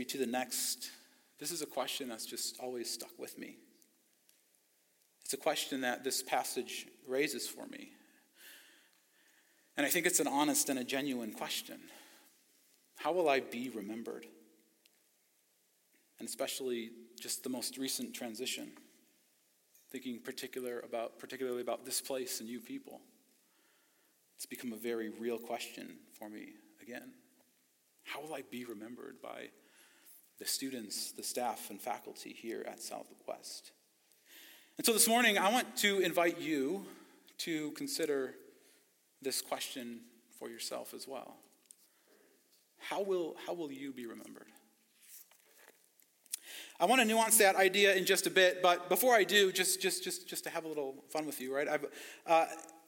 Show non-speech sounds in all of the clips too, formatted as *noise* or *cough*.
to the next, this is a question that's just always stuck with me. It's a question that this passage raises for me. And I think it's an honest and a genuine question. How will I be remembered? And especially just the most recent transition, thinking particular about, particularly about this place and you people. It's become a very real question for me again. How will I be remembered by the students, the staff, and faculty here at Southwest? And so this morning, I want to invite you to consider this question for yourself as well. How will, how will you be remembered? I want to nuance that idea in just a bit, but before I do, just, just, just, just to have a little fun with you, right? Uh,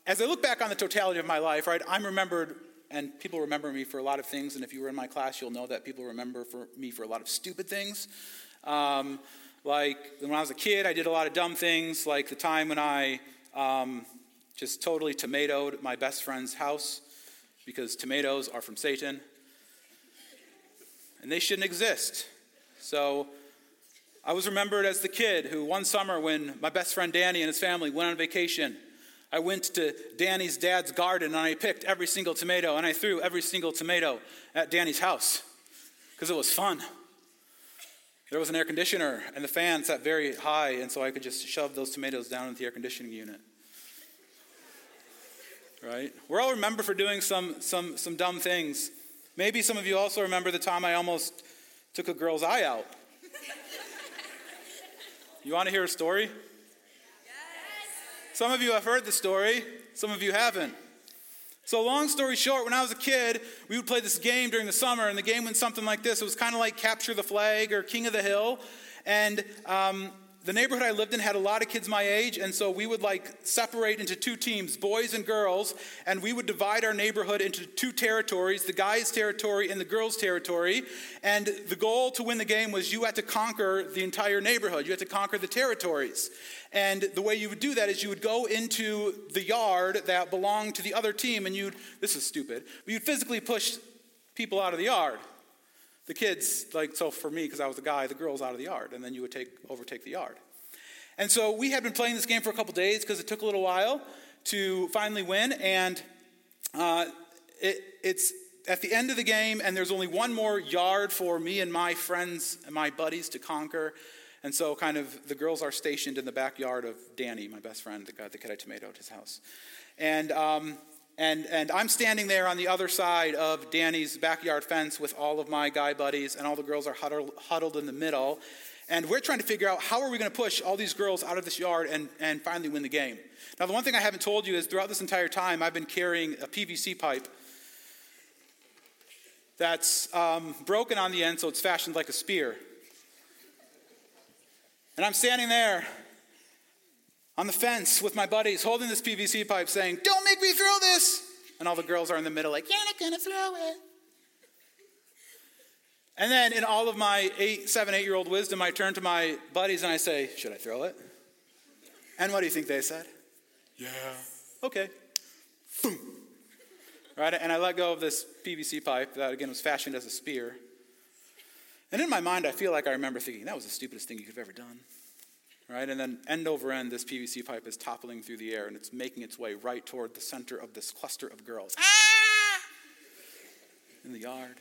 as I look back on the totality of my life, right, I'm remembered, and people remember me for a lot of things, and if you were in my class, you'll know that people remember for me for a lot of stupid things. Um, like when I was a kid, I did a lot of dumb things, like the time when I um, just totally tomatoed my best friend's house because tomatoes are from Satan and they shouldn't exist. So I was remembered as the kid who one summer, when my best friend Danny and his family went on vacation, I went to Danny's dad's garden and I picked every single tomato and I threw every single tomato at Danny's house because it was fun. There was an air conditioner and the fan sat very high, and so I could just shove those tomatoes down into the air conditioning unit right? We're all remembered for doing some, some, some dumb things. Maybe some of you also remember the time I almost took a girl's eye out. You want to hear a story? Some of you have heard the story, some of you haven't. So, long story short, when I was a kid, we would play this game during the summer, and the game went something like this. It was kind of like Capture the Flag or King of the Hill. And um, the neighborhood I lived in had a lot of kids my age, and so we would like separate into two teams, boys and girls, and we would divide our neighborhood into two territories, the guys' territory and the girls' territory. And the goal to win the game was you had to conquer the entire neighborhood. You had to conquer the territories. And the way you would do that is you would go into the yard that belonged to the other team, and you'd, this is stupid, but you'd physically push people out of the yard the kids, like, so for me, because I was a guy, the girls out of the yard, and then you would take, overtake the yard. And so we had been playing this game for a couple days because it took a little while to finally win. And uh, it, it's at the end of the game, and there's only one more yard for me and my friends and my buddies to conquer. And so, kind of, the girls are stationed in the backyard of Danny, my best friend, the guy, the kid I tomatoed his house. And um, and, and I'm standing there on the other side of Danny's backyard fence with all of my guy buddies, and all the girls are huddled, huddled in the middle. And we're trying to figure out how are we going to push all these girls out of this yard and, and finally win the game. Now, the one thing I haven't told you is throughout this entire time, I've been carrying a PVC pipe that's um, broken on the end, so it's fashioned like a spear. And I'm standing there on the fence with my buddies holding this PVC pipe saying, Don't make me throw this. And all the girls are in the middle, like, You're not gonna throw it. And then, in all of my eight, seven, eight year old wisdom, I turn to my buddies and I say, Should I throw it? And what do you think they said? Yeah. Okay. Boom. Right? And I let go of this PVC pipe that, again, was fashioned as a spear. And in my mind, I feel like I remember thinking, That was the stupidest thing you could have ever done right? And then end over end, this PVC pipe is toppling through the air and it's making its way right toward the center of this cluster of girls. Ah! In the yard.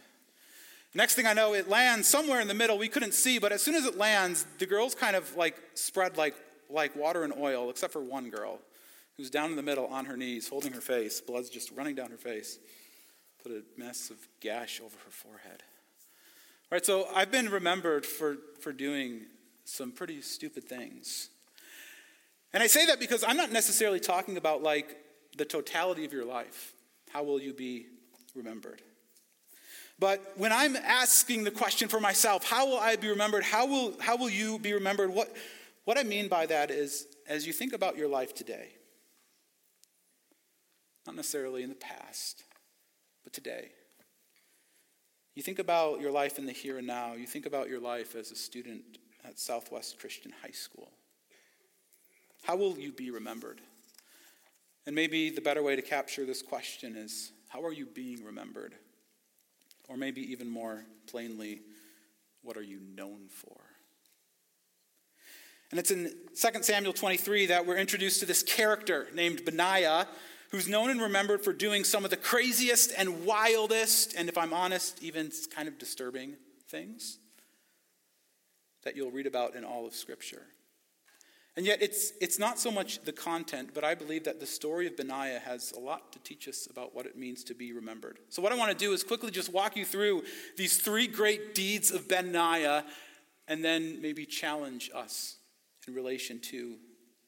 Next thing I know, it lands somewhere in the middle. We couldn't see, but as soon as it lands, the girls kind of like spread like, like water and oil, except for one girl who's down in the middle on her knees, holding her face. Blood's just running down her face. Put a massive gash over her forehead. All right, so I've been remembered for, for doing some pretty stupid things. And I say that because I'm not necessarily talking about like the totality of your life. How will you be remembered? But when I'm asking the question for myself, how will I be remembered? How will, how will you be remembered? What, what I mean by that is as you think about your life today, not necessarily in the past, but today. You think about your life in the here and now. You think about your life as a student at Southwest Christian High School? How will you be remembered? And maybe the better way to capture this question is how are you being remembered? Or maybe even more plainly, What are you known for? And it's in 2 Samuel 23 that we're introduced to this character named Benaiah, who's known and remembered for doing some of the craziest and wildest, and if I'm honest, even kind of disturbing things that you'll read about in all of Scripture. And yet, it's, it's not so much the content, but I believe that the story of Benaiah has a lot to teach us about what it means to be remembered. So, what I want to do is quickly just walk you through these three great deeds of Benaiah and then maybe challenge us in relation to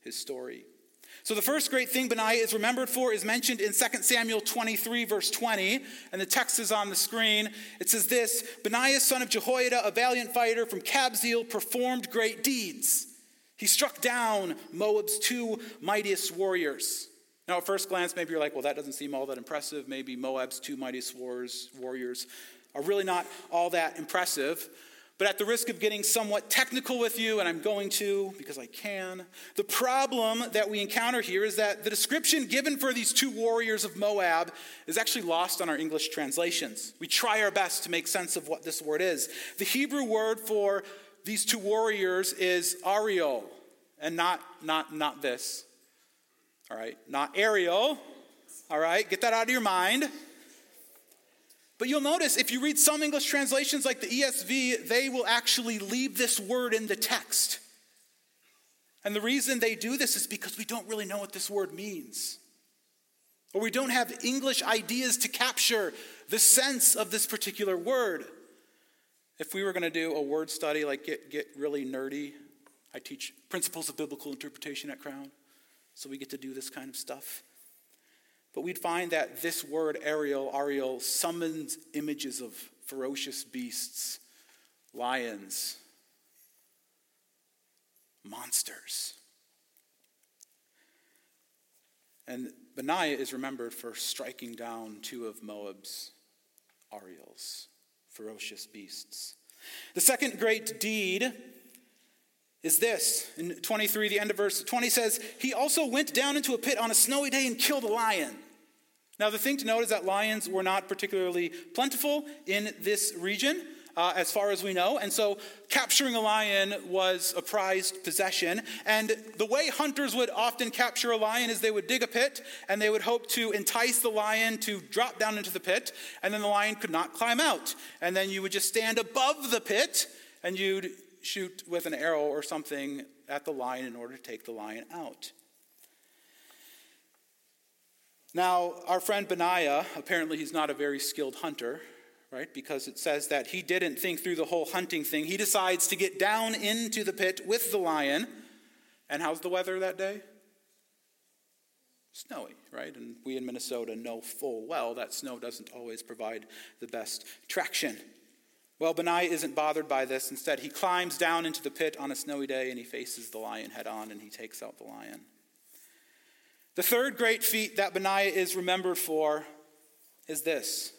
his story. So, the first great thing Benaiah is remembered for is mentioned in 2 Samuel 23, verse 20, and the text is on the screen. It says this Benaiah, son of Jehoiada, a valiant fighter from Kabzeel, performed great deeds. He struck down Moab's two mightiest warriors. Now, at first glance, maybe you're like, well, that doesn't seem all that impressive. Maybe Moab's two mightiest wars, warriors are really not all that impressive. But at the risk of getting somewhat technical with you, and I'm going to because I can, the problem that we encounter here is that the description given for these two warriors of Moab is actually lost on our English translations. We try our best to make sense of what this word is. The Hebrew word for these two warriors is Ariel, and not, not, not this. All right, not Ariel. All right, get that out of your mind. But you'll notice if you read some English translations like the ESV, they will actually leave this word in the text. And the reason they do this is because we don't really know what this word means. Or we don't have English ideas to capture the sense of this particular word. If we were going to do a word study, like get, get really nerdy, I teach principles of biblical interpretation at Crown. So we get to do this kind of stuff. But we'd find that this word, Ariel, Ariel, summons images of ferocious beasts, lions, monsters. And Benaiah is remembered for striking down two of Moab's Ariels ferocious beasts. The second great deed is this. In 23, the end of verse 20 says, He also went down into a pit on a snowy day and killed a lion. Now, the thing to note is that lions were not particularly plentiful in this region uh, as far as we know. And so capturing a lion was a prized possession. And the way hunters would often capture a lion is they would dig a pit and they would hope to entice the lion to drop down into the pit, and then the lion could not climb out. And then you would just stand above the pit and you'd shoot with an arrow or something at the lion in order to take the lion out. Now, our friend Benaiah, apparently he's not a very skilled hunter, right? Because it says that he didn't think through the whole hunting thing. He decides to get down into the pit with the lion. And how's the weather that day? Snowy, right? And we in Minnesota know full well that snow doesn't always provide the best traction. Well, Benaiah isn't bothered by this. Instead, he climbs down into the pit on a snowy day and he faces the lion head on and he takes out the lion. The third great feat that Benaiah is remembered for is this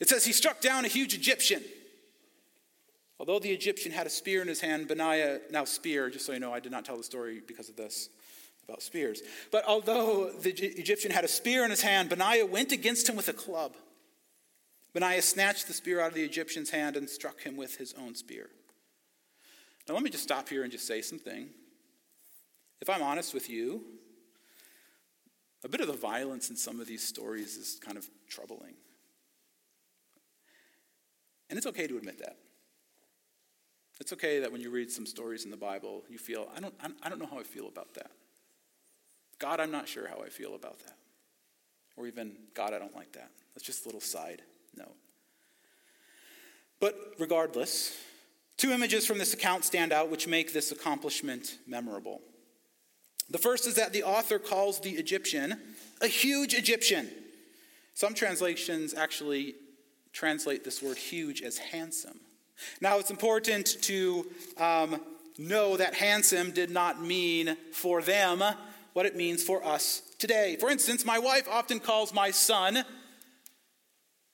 it says he struck down a huge Egyptian. Although the Egyptian had a spear in his hand, Benaiah, now spear, just so you know, I did not tell the story because of this about spears. But although the Egyptian had a spear in his hand, Benaiah went against him with a club. Benaiah snatched the spear out of the Egyptian's hand and struck him with his own spear. Now, let me just stop here and just say something. If I'm honest with you, a bit of the violence in some of these stories is kind of troubling. And it's okay to admit that. It's okay that when you read some stories in the Bible, you feel, I don't, I don't know how I feel about that. God, I'm not sure how I feel about that. Or even, God, I don't like that. That's just a little side note. But regardless, two images from this account stand out which make this accomplishment memorable. The first is that the author calls the Egyptian a huge Egyptian. Some translations actually translate this word huge as handsome. Now, it's important to um, know that handsome did not mean for them what it means for us today. For instance, my wife often calls my son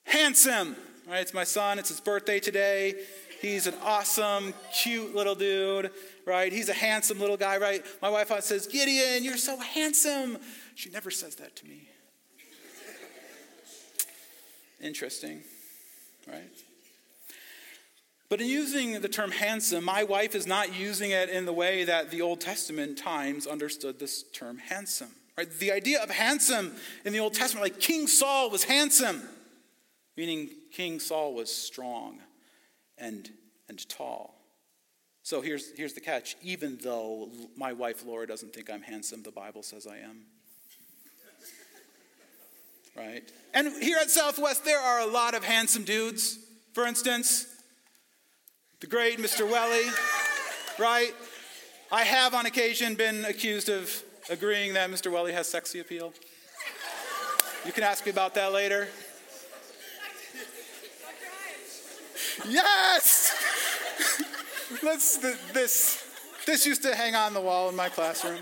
handsome. Right? It's my son, it's his birthday today. He's an awesome, cute little dude, right? He's a handsome little guy, right? My wife says, Gideon, you're so handsome. She never says that to me. Interesting right? But in using the term handsome, my wife is not using it in the way that the Old Testament times understood this term handsome. Right? The idea of handsome in the Old Testament, like King Saul was handsome, meaning King Saul was strong and, and tall. So here's, here's the catch. Even though my wife Laura doesn't think I'm handsome, the Bible says I am. Right? And here at Southwest, there are a lot of handsome dudes. For instance, the great Mr. Welly, right? I have on occasion been accused of agreeing that Mr. Welly has sexy appeal. You can ask me about that later. Yes! *laughs* Let's, this, this used to hang on the wall in my classroom.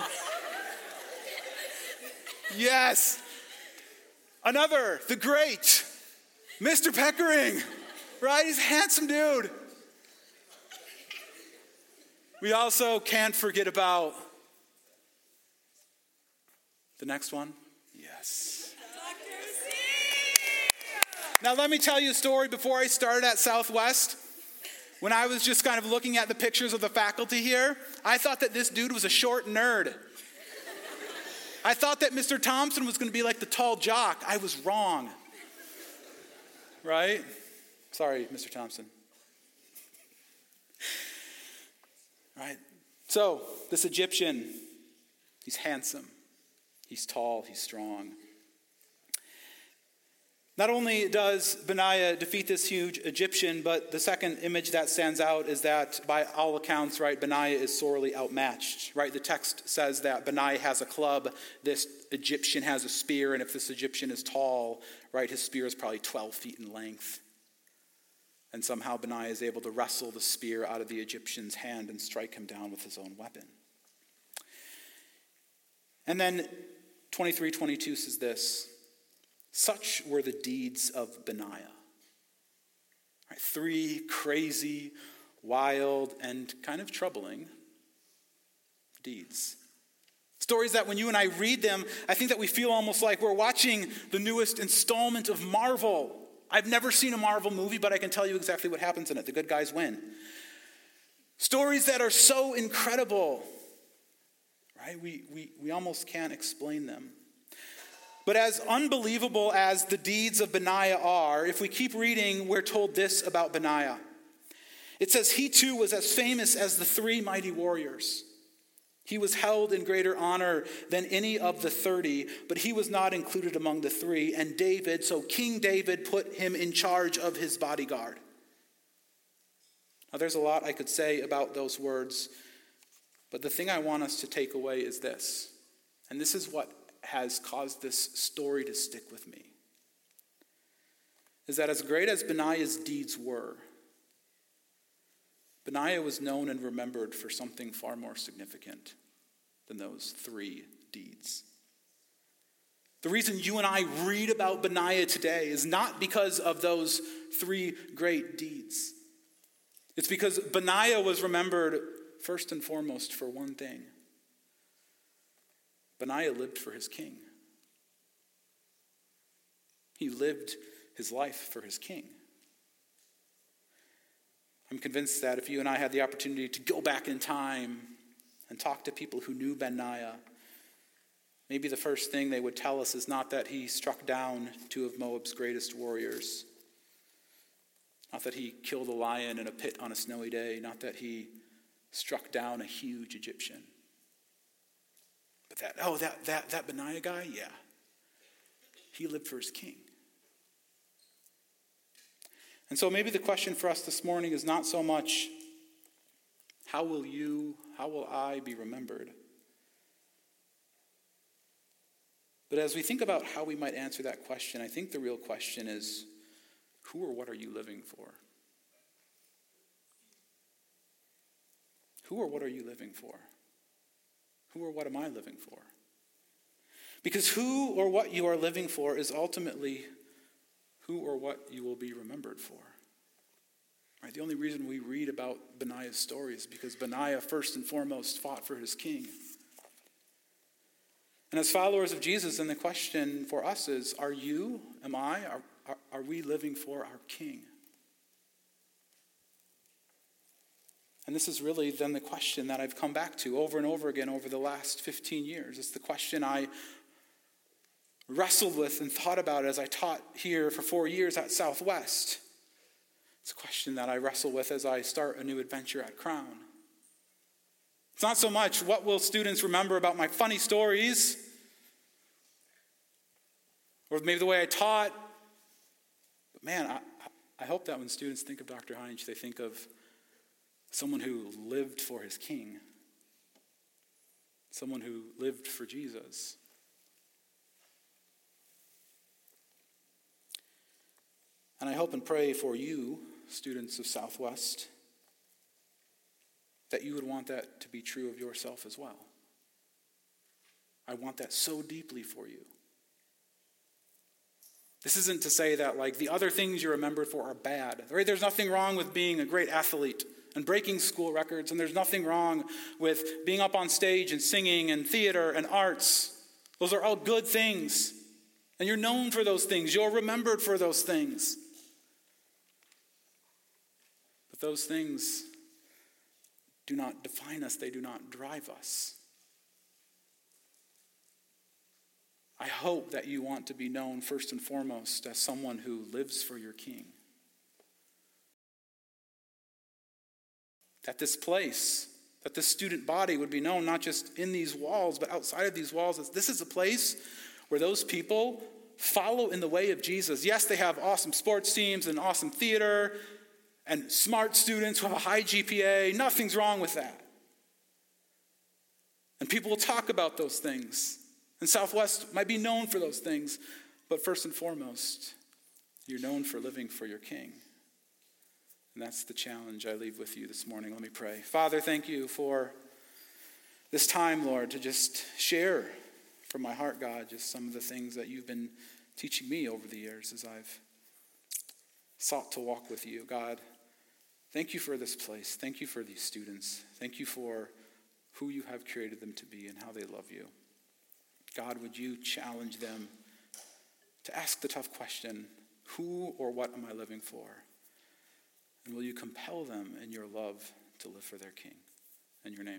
Yes. Another, the great, Mr. Peckering, right? He's a handsome dude. We also can't forget about the next one. Yes. Now, let me tell you a story before I started at Southwest. When I was just kind of looking at the pictures of the faculty here, I thought that this dude was a short nerd. I thought that Mr. Thompson was going to be like the tall jock. I was wrong. Right? Sorry, Mr. Thompson. Right? So, this Egyptian, he's handsome, he's tall, he's strong. Not only does Benaiah defeat this huge Egyptian, but the second image that stands out is that, by all accounts, right, Benaiah is sorely outmatched, right? The text says that Benaiah has a club, this Egyptian has a spear, and if this Egyptian is tall, right, his spear is probably 12 feet in length. And somehow Benaiah is able to wrestle the spear out of the Egyptian's hand and strike him down with his own weapon. And then 23 22 says this. Such were the deeds of Benaiah. Right, three crazy, wild, and kind of troubling deeds. Stories that when you and I read them, I think that we feel almost like we're watching the newest installment of Marvel. I've never seen a Marvel movie, but I can tell you exactly what happens in it. The good guys win. Stories that are so incredible, right? We, we, we almost can't explain them. But as unbelievable as the deeds of Benaiah are, if we keep reading, we're told this about Benaiah. It says, He too was as famous as the three mighty warriors. He was held in greater honor than any of the 30, but he was not included among the three. And David, so King David, put him in charge of his bodyguard. Now, there's a lot I could say about those words, but the thing I want us to take away is this. And this is what has caused this story to stick with me is that as great as Benaiah's deeds were, Benaiah was known and remembered for something far more significant than those three deeds. The reason you and I read about Benaiah today is not because of those three great deeds. It's because Benaiah was remembered first and foremost for one thing Benaiah lived for his king. He lived his life for his king. I'm convinced that if you and I had the opportunity to go back in time and talk to people who knew Benaiah, maybe the first thing they would tell us is not that he struck down two of Moab's greatest warriors, not that he killed a lion in a pit on a snowy day, not that he struck down a huge Egyptian. But that, oh, that, that, that Benaiah guy? Yeah. He lived for his king. And so maybe the question for us this morning is not so much how will you, how will I be remembered? But as we think about how we might answer that question, I think the real question is who or what are you living for? Who or what are you living for? Who or what am I living for? Because who or what you are living for is ultimately who or what you will be remembered for. Right? The only reason we read about Benaiah's story is because Benaiah, first and foremost, fought for his king. And as followers of Jesus, then the question for us is are you, am I, are, are, are we living for our king? And this is really then the question that I've come back to over and over again over the last 15 years. It's the question I wrestled with and thought about as I taught here for four years at Southwest. It's a question that I wrestle with as I start a new adventure at Crown. It's not so much what will students remember about my funny stories or maybe the way I taught. But man, I, I hope that when students think of Dr. Heinsch, they think of someone who lived for his king, someone who lived for Jesus. And I hope and pray for you, students of Southwest, that you would want that to be true of yourself as well. I want that so deeply for you. This isn't to say that, like, the other things you're remembered for are bad. Right? There's nothing wrong with being a great athlete and breaking school records, and there's nothing wrong with being up on stage and singing and theater and arts. Those are all good things. And you're known for those things, you're remembered for those things. But those things do not define us, they do not drive us. I hope that you want to be known first and foremost as someone who lives for your king. That this place, that this student body would be known not just in these walls, but outside of these walls. This is a place where those people follow in the way of Jesus. Yes, they have awesome sports teams and awesome theater and smart students who have a high GPA. Nothing's wrong with that. And people will talk about those things. And Southwest might be known for those things, but first and foremost, you're known for living for your King. And that's the challenge I leave with you this morning. Let me pray. Father, thank you for this time, Lord, to just share from my heart, God, just some of the things that you've been teaching me over the years as I've sought to walk with you. God, thank you for this place. Thank you for these students. Thank you for who you have created them to be and how they love you. God, would you challenge them to ask the tough question who or what am I living for? And will you compel them in your love to live for their King? In your name.